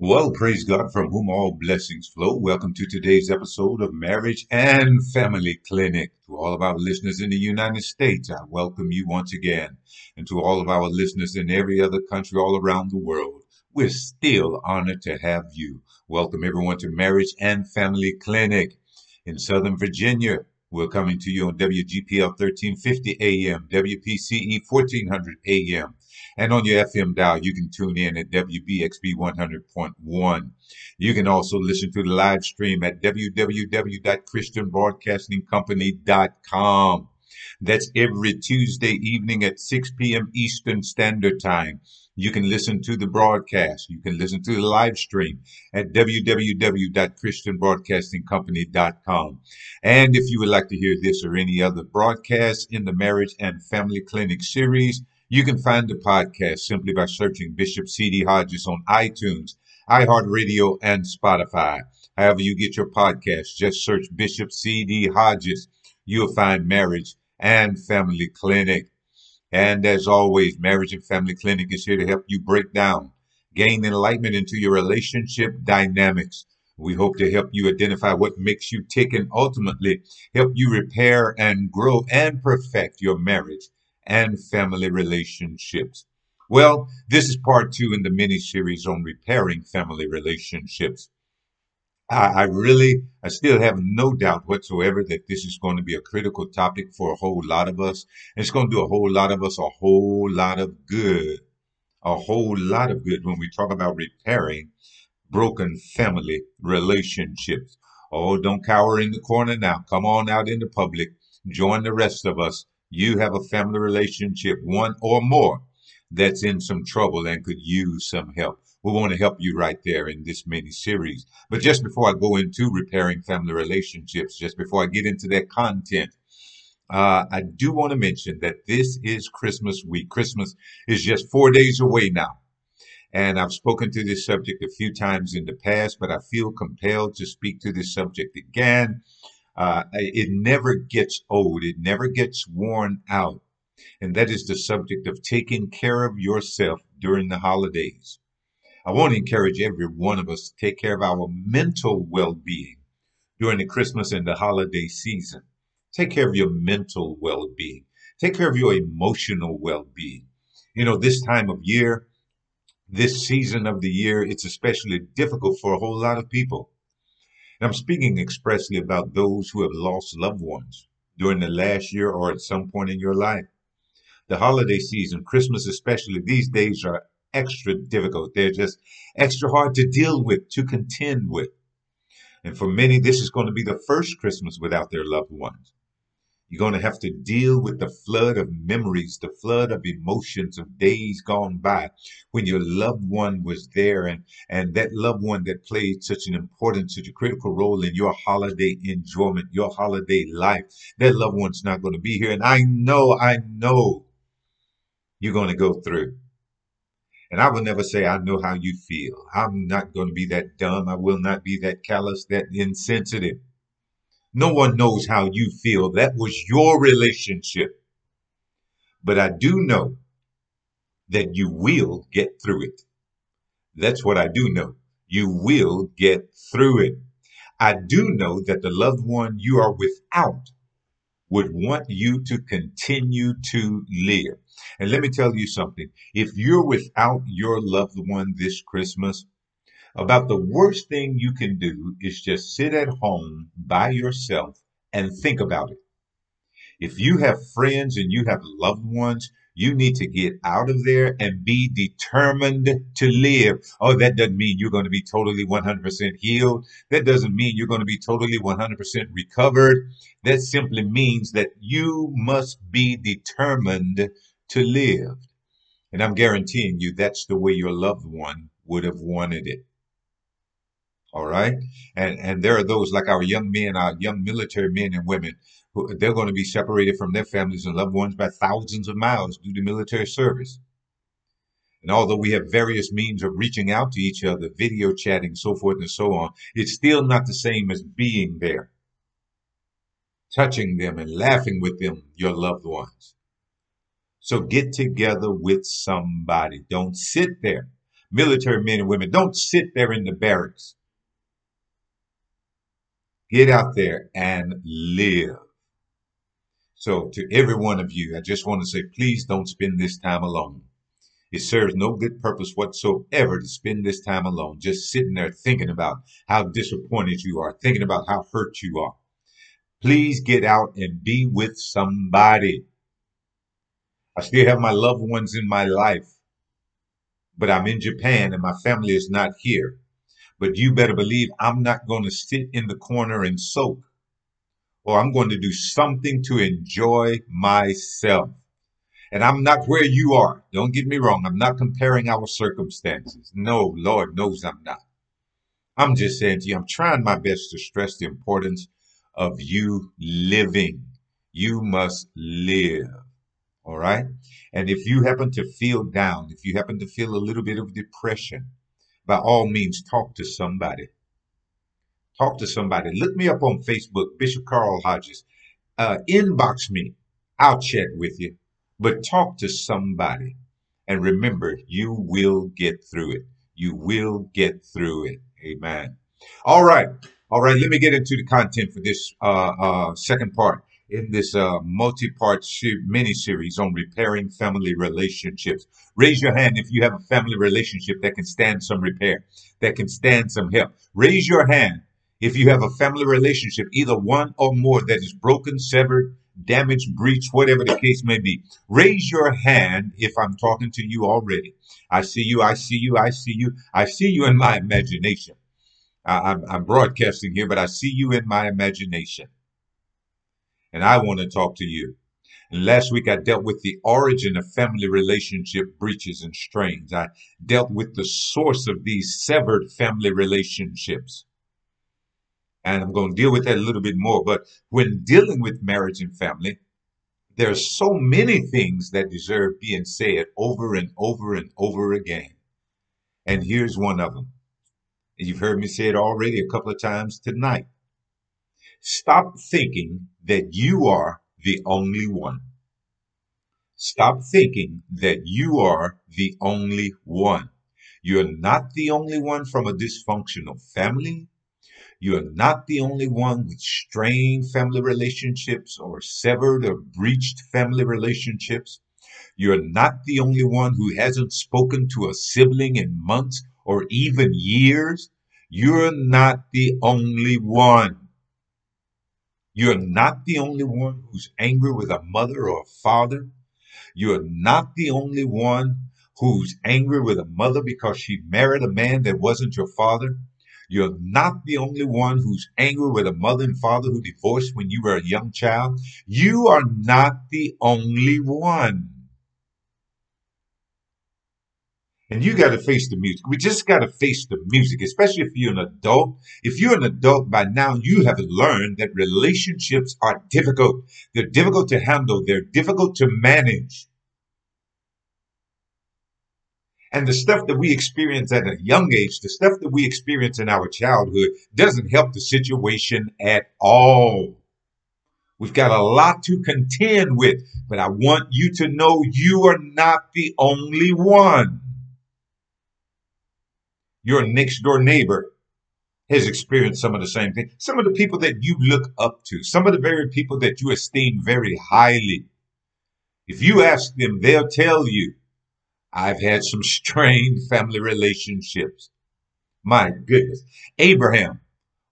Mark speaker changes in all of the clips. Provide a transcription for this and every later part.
Speaker 1: Well, praise God from whom all blessings flow. Welcome to today's episode of Marriage and Family Clinic. To all of our listeners in the United States, I welcome you once again. And to all of our listeners in every other country all around the world, we're still honored to have you. Welcome everyone to Marriage and Family Clinic in Southern Virginia. We're coming to you on WGPL 1350 AM, WPCE 1400 AM. And on your FM dial, you can tune in at WBXB 100.1. You can also listen to the live stream at www.christianbroadcastingcompany.com. That's every Tuesday evening at 6 p.m. Eastern Standard Time. You can listen to the broadcast. You can listen to the live stream at www.christianbroadcastingcompany.com. And if you would like to hear this or any other broadcast in the Marriage and Family Clinic series, you can find the podcast simply by searching Bishop C.D. Hodges on iTunes, iHeartRadio, and Spotify. However, you get your podcast, just search Bishop C.D. Hodges. You'll find Marriage and Family Clinic. And as always, Marriage and Family Clinic is here to help you break down, gain enlightenment into your relationship dynamics. We hope to help you identify what makes you tick and ultimately help you repair and grow and perfect your marriage and family relationships. Well, this is part two in the mini series on repairing family relationships. I, I really, I still have no doubt whatsoever that this is going to be a critical topic for a whole lot of us. It's going to do a whole lot of us a whole lot of good, a whole lot of good when we talk about repairing broken family relationships. Oh, don't cower in the corner now. Come on out in the public. Join the rest of us you have a family relationship, one or more, that's in some trouble and could use some help. We want to help you right there in this mini series. But just before I go into repairing family relationships, just before I get into that content, uh, I do want to mention that this is Christmas week. Christmas is just four days away now. And I've spoken to this subject a few times in the past, but I feel compelled to speak to this subject again uh, it never gets old, it never gets worn out. And that is the subject of taking care of yourself during the holidays. I want to encourage every one of us to take care of our mental well being during the Christmas and the holiday season. Take care of your mental well being, take care of your emotional well being. You know, this time of year, this season of the year, it's especially difficult for a whole lot of people. And I'm speaking expressly about those who have lost loved ones during the last year or at some point in your life. The holiday season, Christmas especially, these days are extra difficult. They're just extra hard to deal with, to contend with. And for many, this is going to be the first Christmas without their loved ones. You're going to have to deal with the flood of memories, the flood of emotions of days gone by when your loved one was there and, and that loved one that played such an important, such a critical role in your holiday enjoyment, your holiday life. That loved one's not going to be here. And I know, I know you're going to go through. And I will never say, I know how you feel. I'm not going to be that dumb. I will not be that callous, that insensitive. No one knows how you feel. That was your relationship. But I do know that you will get through it. That's what I do know. You will get through it. I do know that the loved one you are without would want you to continue to live. And let me tell you something. If you're without your loved one this Christmas, about the worst thing you can do is just sit at home by yourself and think about it. If you have friends and you have loved ones, you need to get out of there and be determined to live. Oh, that doesn't mean you're going to be totally 100% healed. That doesn't mean you're going to be totally 100% recovered. That simply means that you must be determined to live. And I'm guaranteeing you that's the way your loved one would have wanted it. All right. And and there are those like our young men, our young military men and women, who they're going to be separated from their families and loved ones by thousands of miles due to military service. And although we have various means of reaching out to each other, video chatting, so forth and so on, it's still not the same as being there, touching them and laughing with them, your loved ones. So get together with somebody. Don't sit there military men and women. Don't sit there in the barracks. Get out there and live. So, to every one of you, I just want to say, please don't spend this time alone. It serves no good purpose whatsoever to spend this time alone, just sitting there thinking about how disappointed you are, thinking about how hurt you are. Please get out and be with somebody. I still have my loved ones in my life, but I'm in Japan and my family is not here. But you better believe I'm not going to sit in the corner and soak, or I'm going to do something to enjoy myself. And I'm not where you are. Don't get me wrong. I'm not comparing our circumstances. No, Lord knows I'm not. I'm just saying to you, I'm trying my best to stress the importance of you living. You must live. All right. And if you happen to feel down, if you happen to feel a little bit of depression, by all means, talk to somebody. Talk to somebody. Look me up on Facebook, Bishop Carl Hodges. Uh, inbox me. I'll chat with you but talk to somebody. And remember, you will get through it. You will get through it. Amen. All right. All right. Let me get into the content for this uh, uh, second part in this uh, multi-part mini series on repairing family relationships. Raise your hand if you have a family relationship that can stand some repair, that can stand some help. Raise your hand if you have a family relationship, either one or more that is broken, severed, damaged, breach, whatever the case may be. Raise your hand if I'm talking to you already. I see you, I see you, I see you, I see you in my imagination. I, am I'm broadcasting here, but I see you in my imagination. And I want to talk to you. And last week I dealt with the origin of family relationship breaches and strains. I dealt with the source of these severed family relationships and I'm going to deal with that a little bit more. But when dealing with marriage and family, there are so many things that deserve being said over and over and over again. And here's one of them. You've heard me say it already a couple of times tonight. Stop thinking that you are the only one. Stop thinking that you are the only one. You're not the only one from a dysfunctional family. You're not the only one with strained family relationships or severed or breached family relationships. You're not the only one who hasn't spoken to a sibling in months or even years. You're not the only one. You're not the only one who's angry with a mother or a father. You're not the only one who's angry with a mother because she married a man that wasn't your father. You're not the only one who's angry with a mother and father who divorced when you were a young child. You are not the only one. And you got to face the music. We just got to face the music, especially if you're an adult. If you're an adult by now, you have learned that relationships are difficult. They're difficult to handle. They're difficult to manage. And the stuff that we experience at a young age, the stuff that we experience in our childhood, doesn't help the situation at all. We've got a lot to contend with, but I want you to know you are not the only one. Your next door neighbor has experienced some of the same thing. Some of the people that you look up to, some of the very people that you esteem very highly. If you ask them, they'll tell you I've had some strained family relationships. My goodness. Abraham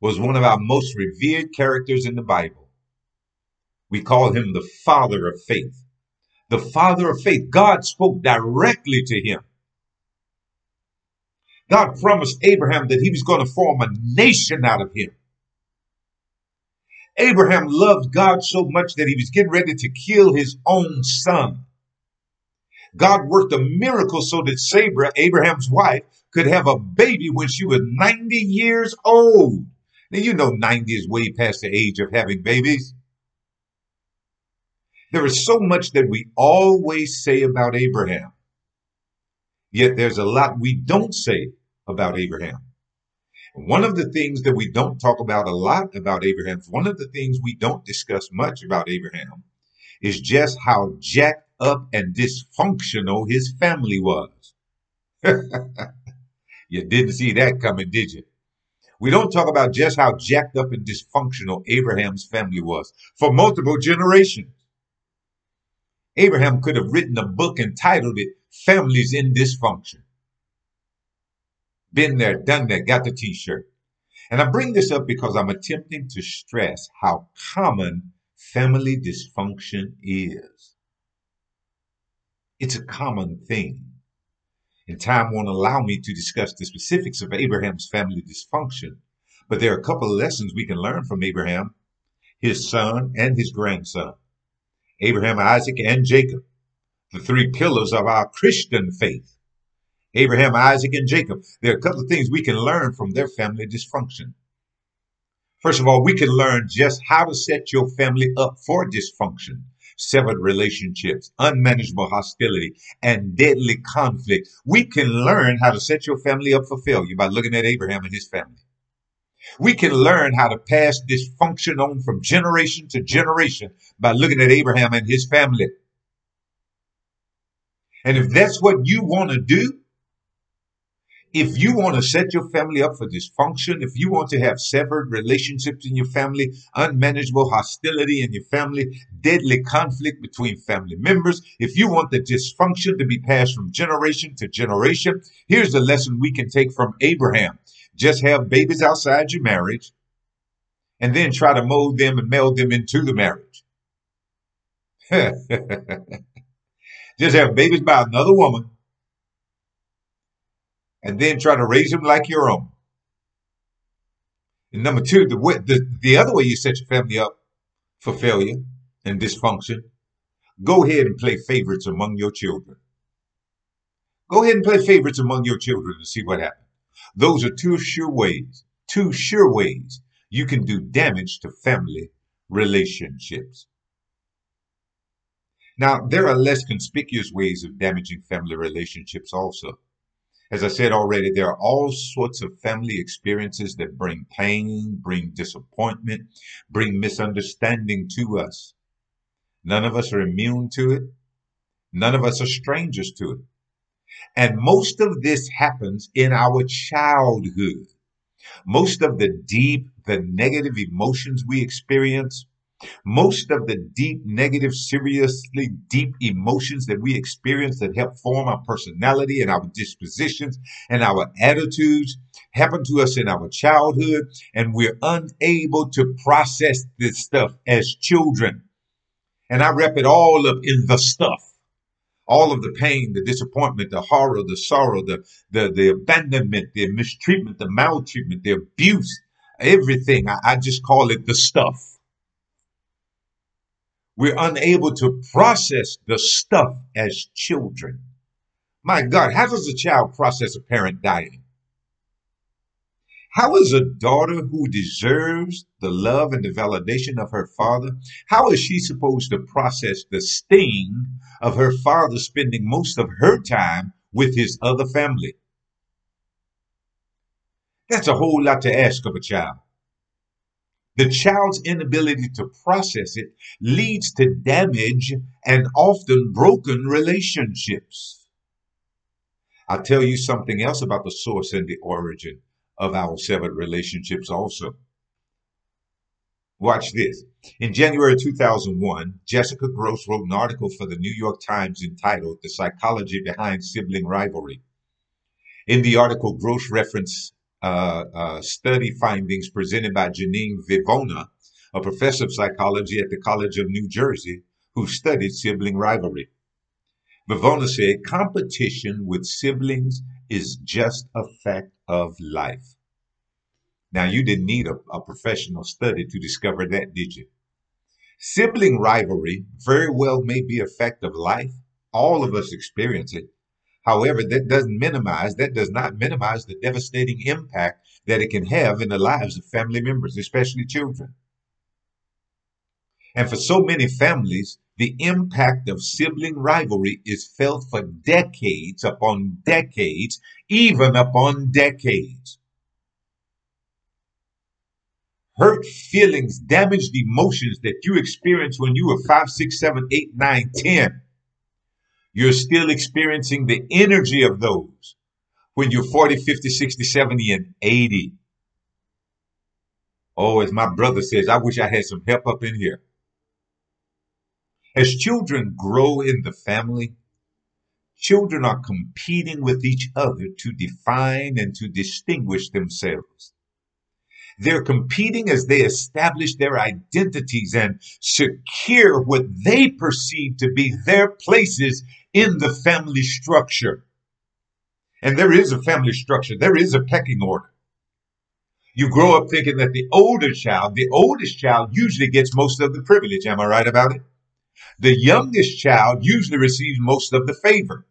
Speaker 1: was one of our most revered characters in the Bible. We call him the father of faith. The father of faith. God spoke directly to him. God promised Abraham that he was going to form a nation out of him. Abraham loved God so much that he was getting ready to kill his own son. God worked a miracle so that Sarah, Abraham's wife, could have a baby when she was 90 years old. Now, you know, 90 is way past the age of having babies. There is so much that we always say about Abraham, yet there's a lot we don't say about Abraham. One of the things that we don't talk about a lot about Abraham, one of the things we don't discuss much about Abraham, is just how jacked up and dysfunctional his family was. You didn't see that coming, did you? We don't talk about just how jacked up and dysfunctional Abraham's family was for multiple generations. Abraham could have written a book entitled it Families in Dysfunction. Been there, done that, got the t shirt. And I bring this up because I'm attempting to stress how common family dysfunction is. It's a common thing. And time won't allow me to discuss the specifics of Abraham's family dysfunction, but there are a couple of lessons we can learn from Abraham, his son, and his grandson. Abraham, Isaac, and Jacob, the three pillars of our Christian faith. Abraham, Isaac, and Jacob. There are a couple of things we can learn from their family dysfunction. First of all, we can learn just how to set your family up for dysfunction severed relationships, unmanageable hostility, and deadly conflict. We can learn how to set your family up for failure by looking at Abraham and his family. We can learn how to pass dysfunction on from generation to generation by looking at Abraham and his family. And if that's what you want to do, if you want to set your family up for dysfunction, if you want to have severed relationships in your family, unmanageable hostility in your family, deadly conflict between family members, if you want the dysfunction to be passed from generation to generation, here's a lesson we can take from Abraham. Just have babies outside your marriage and then try to mold them and meld them into the marriage. Just have babies by another woman and then try to raise them like your own. And number two, the, way, the, the other way you set your family up for failure and dysfunction, go ahead and play favorites among your children. Go ahead and play favorites among your children and see what happens. Those are two sure ways, two sure ways you can do damage to family relationships. Now, there are less conspicuous ways of damaging family relationships also. As I said already, there are all sorts of family experiences that bring pain, bring disappointment, bring misunderstanding to us. None of us are immune to it. None of us are strangers to it. And most of this happens in our childhood. Most of the deep, the negative emotions we experience most of the deep, negative, seriously deep emotions that we experience that help form our personality and our dispositions and our attitudes happen to us in our childhood, and we're unable to process this stuff as children. And I wrap it all up in the stuff. All of the pain, the disappointment, the horror, the sorrow, the, the, the abandonment, the mistreatment, the maltreatment, the abuse, everything. I, I just call it the stuff. We're unable to process the stuff as children. My God, how does a child process a parent dying? How is a daughter who deserves the love and the validation of her father, how is she supposed to process the sting of her father spending most of her time with his other family? That's a whole lot to ask of a child. The child's inability to process it leads to damage and often broken relationships. I'll tell you something else about the source and the origin of our severed relationships also. Watch this. In January 2001, Jessica Gross wrote an article for the New York Times entitled The Psychology Behind Sibling Rivalry. In the article, Gross referenced Uh, uh, study findings presented by Janine Vivona, a professor of psychology at the College of New Jersey, who studied sibling rivalry. Vivona said competition with siblings is just a fact of life. Now, you didn't need a, a professional study to discover that, did you? Sibling rivalry very well may be a fact of life. All of us experience it. However, that doesn't minimize, that does not minimize the devastating impact that it can have in the lives of family members, especially children. And for so many families, the impact of sibling rivalry is felt for decades upon decades, even upon decades. Hurt feelings, damaged emotions that you experienced when you were five, six, seven, eight, nine, ten you're still experiencing the energy of those when you're 40, 50, 60, 70, and 80. Oh, as my brother says, I wish I had some help up in here. As children grow in the family, children are competing with each other to define and to distinguish themselves. They're competing as they establish their identities and secure what they perceive to be their places in the family structure. And there is a family structure, there is a pecking order. You grow up thinking that the older child, the oldest child, usually gets most of the privilege. Am I right about it? The youngest child usually receives most of the favor.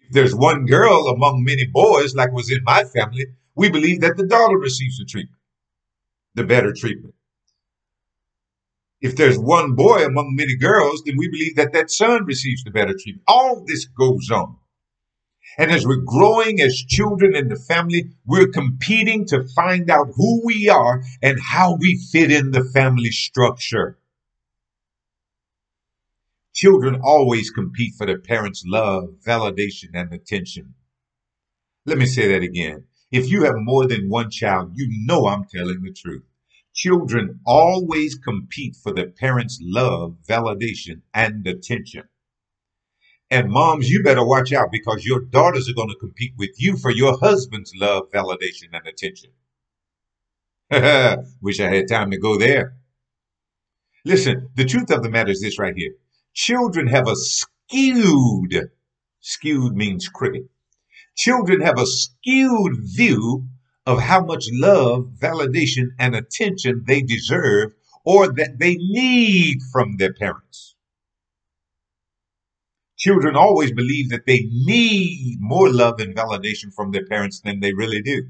Speaker 1: If there's one girl among many boys, like was in my family, we believe that the daughter receives the treatment, the better treatment. If there's one boy among many girls, then we believe that that son receives the better treatment. All this goes on. And as we're growing as children in the family, we're competing to find out who we are and how we fit in the family structure. Children always compete for their parents' love, validation, and attention. Let me say that again. If you have more than one child, you know I'm telling the truth. Children always compete for their parents' love, validation, and attention. And moms, you better watch out because your daughters are going to compete with you for your husband's love, validation, and attention. Wish I had time to go there. Listen, the truth of the matter is this right here. Children have a skewed, skewed means crooked, Children have a skewed view of how much love, validation, and attention they deserve or that they need from their parents. Children always believe that they need more love and validation from their parents than they really do.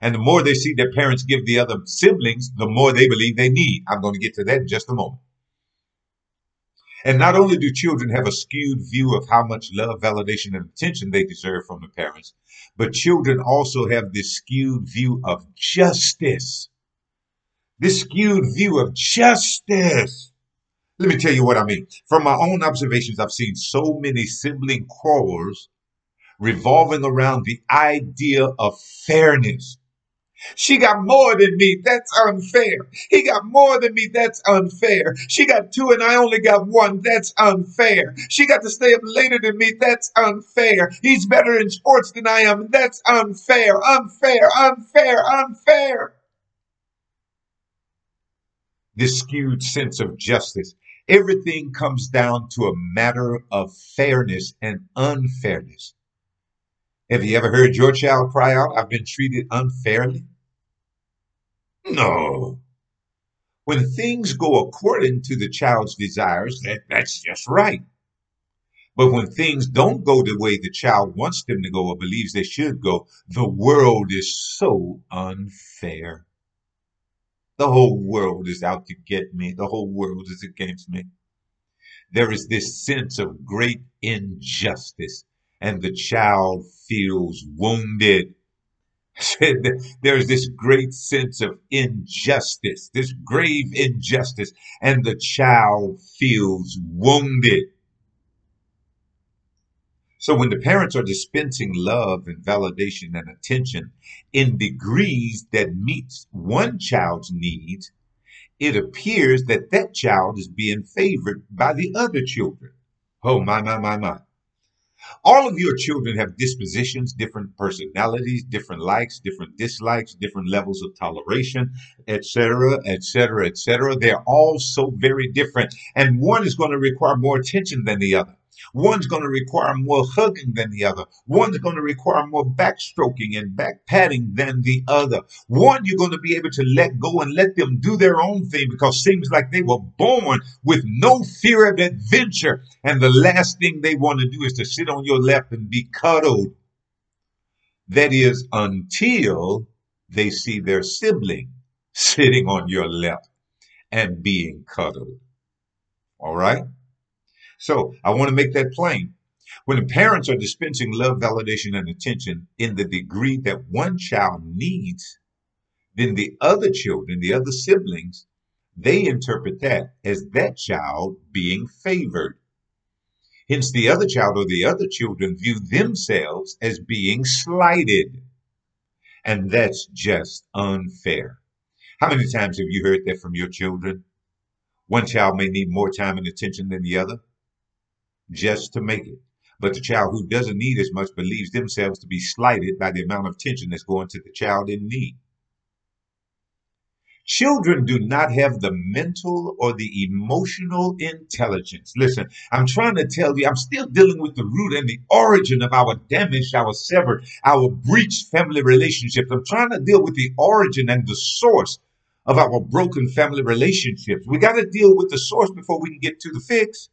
Speaker 1: And the more they see their parents give the other siblings, the more they believe they need. I'm going to get to that in just a moment. And not only do children have a skewed view of how much love, validation, and attention they deserve from the parents, but children also have this skewed view of justice. This skewed view of justice. Let me tell you what I mean. From my own observations, I've seen so many sibling quarrels revolving around the idea of fairness. She got more than me. That's unfair. He got more than me. That's unfair. She got two and I only got one. That's unfair. She got to stay up later than me. That's unfair. He's better in sports than I am. That's unfair. Unfair. Unfair. Unfair. This skewed sense of justice. Everything comes down to a matter of fairness and unfairness. Have you ever heard your child cry out, I've been treated unfairly? No. When things go according to the child's desires, that, that's just right. But when things don't go the way the child wants them to go or believes they should go, the world is so unfair. The whole world is out to get me. The whole world is against me. There is this sense of great injustice and the child feels wounded. There's this great sense of injustice, this grave injustice, and the child feels wounded. So when the parents are dispensing love and validation and attention in degrees that meets one child's needs, it appears that that child is being favored by the other children. Oh, my, my, my, my. All of your children have dispositions, different personalities, different likes, different dislikes, different levels of toleration, etc., etc., etc. They're all so very different. And one is going to require more attention than the other. One's going to require more hugging than the other. One's going to require more backstroking and back patting than the other. One you're going to be able to let go and let them do their own thing because seems like they were born with no fear of adventure. And the last thing they want to do is to sit on your lap and be cuddled. That is until they see their sibling sitting on your lap and being cuddled. All right? So I want to make that plain. When the parents are dispensing love, validation, and attention in the degree that one child needs, then the other children, the other siblings, they interpret that as that child being favored. Hence, the other child or the other children view themselves as being slighted. And that's just unfair. How many times have you heard that from your children? One child may need more time and attention than the other just to make it. But the child who doesn't need as much believes themselves to be slighted by the amount of attention that's going to the child in need. Children do not have the mental or the emotional intelligence. Listen, I'm trying to tell you, I'm still dealing with the root and the origin of our damaged, our severed, our breached family relationships. I'm trying to deal with the origin and the source of our broken family relationships. We got to deal with the source before we can get to the fix.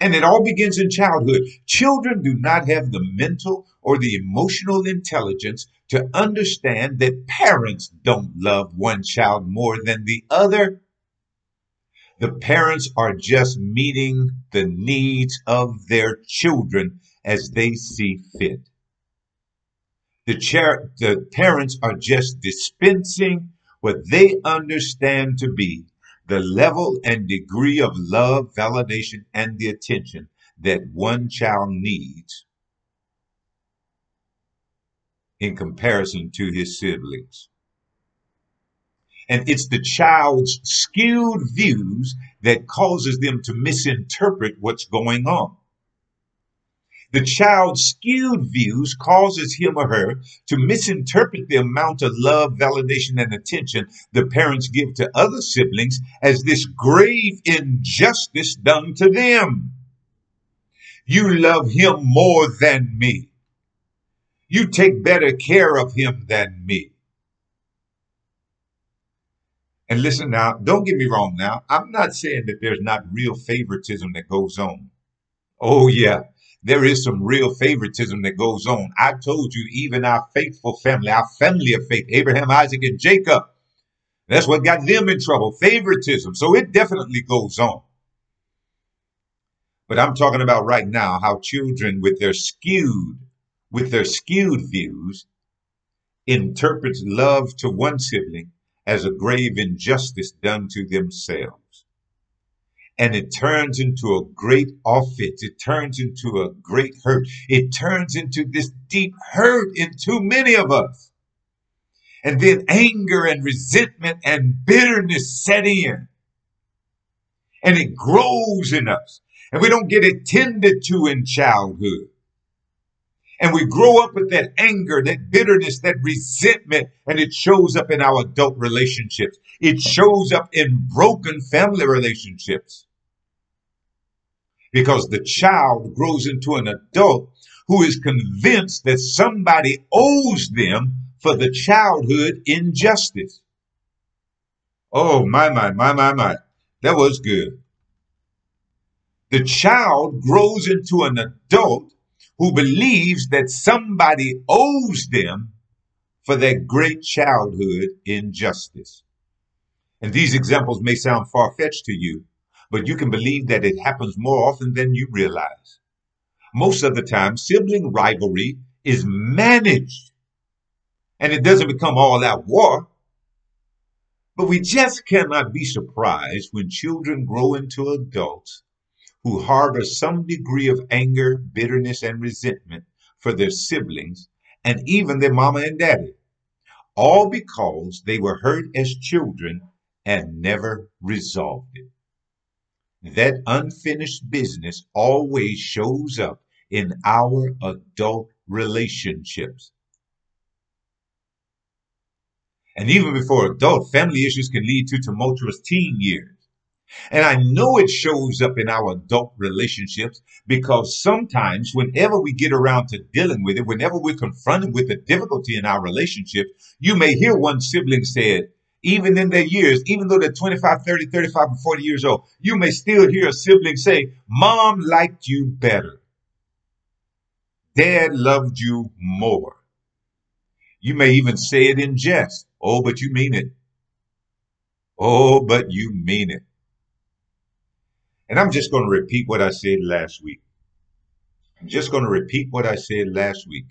Speaker 1: And it all begins in childhood. Children do not have the mental or the emotional intelligence to understand that parents don't love one child more than the other. The parents are just meeting the needs of their children as they see fit. The, char- the parents are just dispensing what they understand to be the level and degree of love, validation, and the attention that one child needs in comparison to his siblings. And it's the child's skewed views that causes them to misinterpret what's going on. The child's skewed views causes him or her to misinterpret the amount of love, validation, and attention the parents give to other siblings as this grave injustice done to them. You love him more than me. You take better care of him than me. And listen now, don't get me wrong now. I'm not saying that there's not real favoritism that goes on. Oh, yeah there is some real favoritism that goes on. I told you, even our faithful family, our family of faith, Abraham, Isaac, and Jacob, that's what got them in trouble favoritism. So it definitely goes on. But I'm talking about right now how children with their skewed, with their skewed views, interprets love to one sibling as a grave injustice done to themselves and it turns into a great offense. It turns into a great hurt. It turns into this deep hurt in too many of us. And then anger and resentment and bitterness set in. And it grows in us. And we don't get it tended to in childhood. And we grow up with that anger, that bitterness, that resentment, and it shows up in our adult relationships. It shows up in broken family relationships. Because the child grows into an adult who is convinced that somebody owes them for the childhood injustice. Oh, my, my, my, my, my. That was good. The child grows into an adult who believes that somebody owes them for their great childhood injustice. And these examples may sound far fetched to you, but you can believe that it happens more often than you realize. Most of the time, sibling rivalry is managed and it doesn't become all out war. But we just cannot be surprised when children grow into adults who harbor some degree of anger, bitterness, and resentment for their siblings and even their mama and daddy, all because they were hurt as children and never resolved it. That unfinished business always shows up in our adult relationships. And even before adult, family issues can lead to tumultuous teen years. And I know it shows up in our adult relationships because sometimes, whenever we get around to dealing with it, whenever we're confronted with the difficulty in our relationship, you may hear one sibling say, even in their years, even though they're 25, 30, 35, and 40 years old, you may still hear a sibling say, Mom liked you better. Dad loved you more. You may even say it in jest. Oh, but you mean it. Oh, but you mean it. And I'm just going to repeat what I said last week. I'm just going to repeat what I said last week.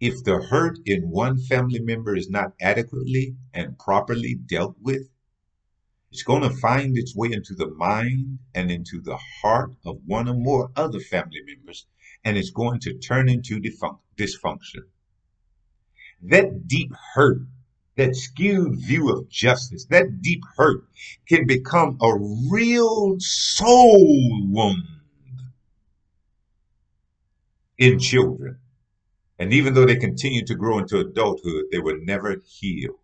Speaker 1: If the hurt in one family member is not adequately and properly dealt with, It's going to find its way into the mind and into the heart of one or more other family members, and it's going to turn into dysfunction. That deep hurt, that skewed view of justice, that deep hurt can become a real soul wound in children. And even though they continue to grow into adulthood, they will never heal.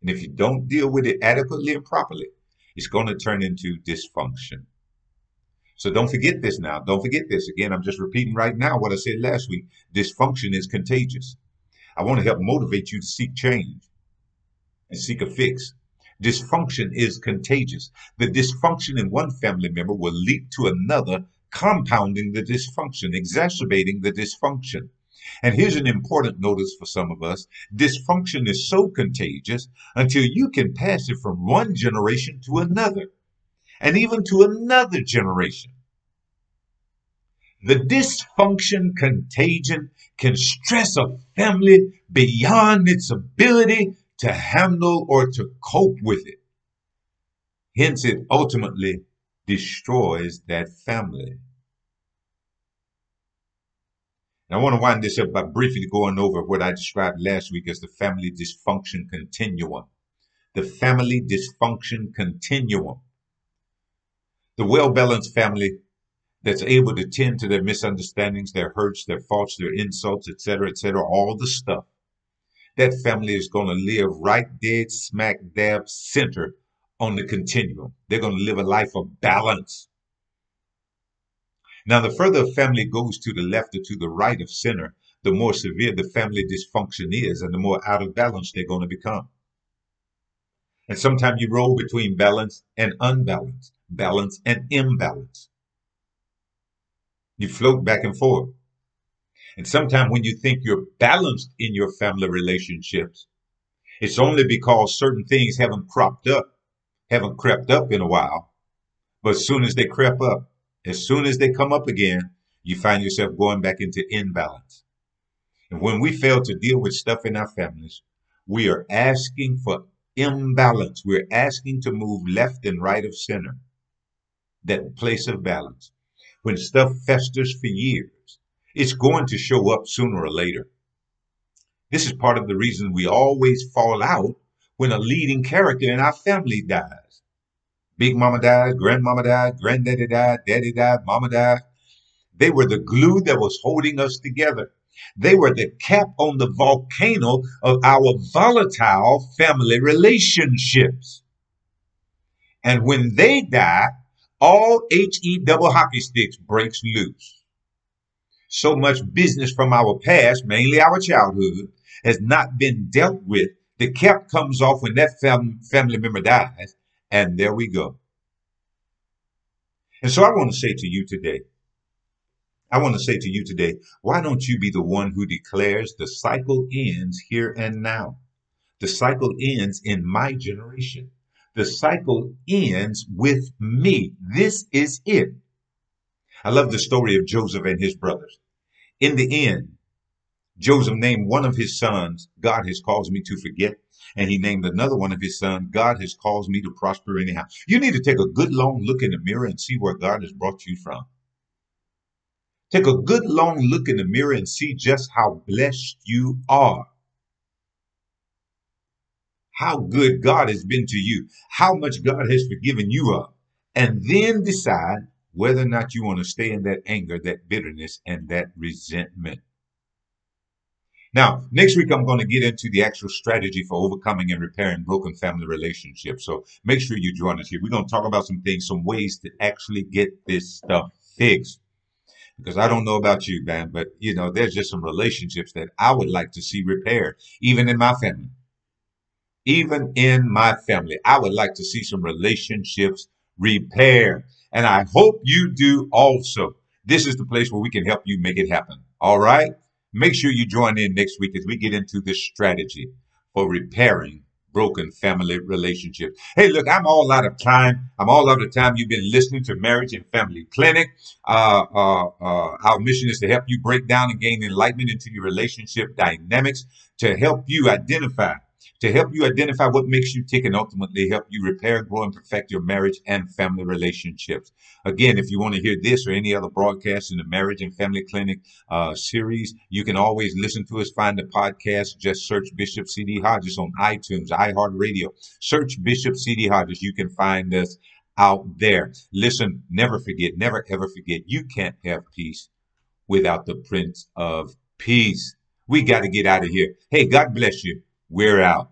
Speaker 1: And if you don't deal with it adequately and properly, it's going to turn into dysfunction. So don't forget this now. Don't forget this. Again, I'm just repeating right now what I said last week. Dysfunction is contagious. I want to help motivate you to seek change and seek a fix. Dysfunction is contagious. The dysfunction in one family member will leap to another, compounding the dysfunction, exacerbating the dysfunction. And here's an important notice for some of us dysfunction is so contagious until you can pass it from one generation to another, and even to another generation. The dysfunction contagion can stress a family beyond its ability to handle or to cope with it. Hence, it ultimately destroys that family. I want to wind this up by briefly going over what I described last week as the family dysfunction continuum. The family dysfunction continuum. The well balanced family that's able to tend to their misunderstandings, their hurts, their faults, their insults, etc., etc., all the stuff. That family is going to live right dead smack dab center on the continuum. They're going to live a life of balance. Now, the further a family goes to the left or to the right of center, the more severe the family dysfunction is and the more out of balance they're going to become. And sometimes you roll between balance and unbalance, balance and imbalance. You float back and forth. And sometimes when you think you're balanced in your family relationships, it's only because certain things haven't cropped up, haven't crept up in a while. But as soon as they creep up, as soon as they come up again, you find yourself going back into imbalance. And when we fail to deal with stuff in our families, we are asking for imbalance. We're asking to move left and right of center, that place of balance. When stuff festers for years, it's going to show up sooner or later. This is part of the reason we always fall out when a leading character in our family dies. Big mama died, grandmama died, granddaddy died, daddy died, mama died. They were the glue that was holding us together. They were the cap on the volcano of our volatile family relationships. And when they die, all HE double hockey sticks breaks loose. So much business from our past, mainly our childhood, has not been dealt with. The cap comes off when that fam- family member dies, and there we go. And so I want to say to you today, I want to say to you today, why don't you be the one who declares the cycle ends here and now? The cycle ends in my generation. The cycle ends with me. This is it. I love the story of Joseph and his brothers. In the end, Joseph named one of his sons, God has caused me to forget. And he named another one of his sons, God has caused me to prosper anyhow. You need to take a good long look in the mirror and see where God has brought you from. Take a good long look in the mirror and see just how blessed you are. How good God has been to you, how much God has forgiven you of, and then decide whether or not you want to stay in that anger, that bitterness, and that resentment. Now, next week, I'm going to get into the actual strategy for overcoming and repairing broken family relationships. So make sure you join us here. We're going to talk about some things, some ways to actually get this stuff fixed. Because I don't know about you, man, but you know, there's just some relationships that I would like to see repaired, even in my family. Even in my family, I would like to see some relationships repaired. And I hope you do also. This is the place where we can help you make it happen. All right? Make sure you join in next week as we get into this strategy for repairing broken family relationships. Hey, look, I'm all out of time. I'm all out of time. You've been listening to Marriage and Family Clinic. Uh, uh, uh, our mission is to help you break down and gain enlightenment into your relationship dynamics to help you identify to help you identify what makes you tick and ultimately help you repair, grow, and perfect your marriage and family relationships. Again, if you want to hear this or any other broadcast in the Marriage and Family Clinic uh, series, you can always listen to us. Find the podcast. Just search Bishop C.D. Hodges on iTunes, iHeartRadio. Search Bishop C.D. Hodges. You can find us out there. Listen, never forget, never ever forget, you can't have peace without the Prince of Peace. We got to get out of here. Hey, God bless you. We're out.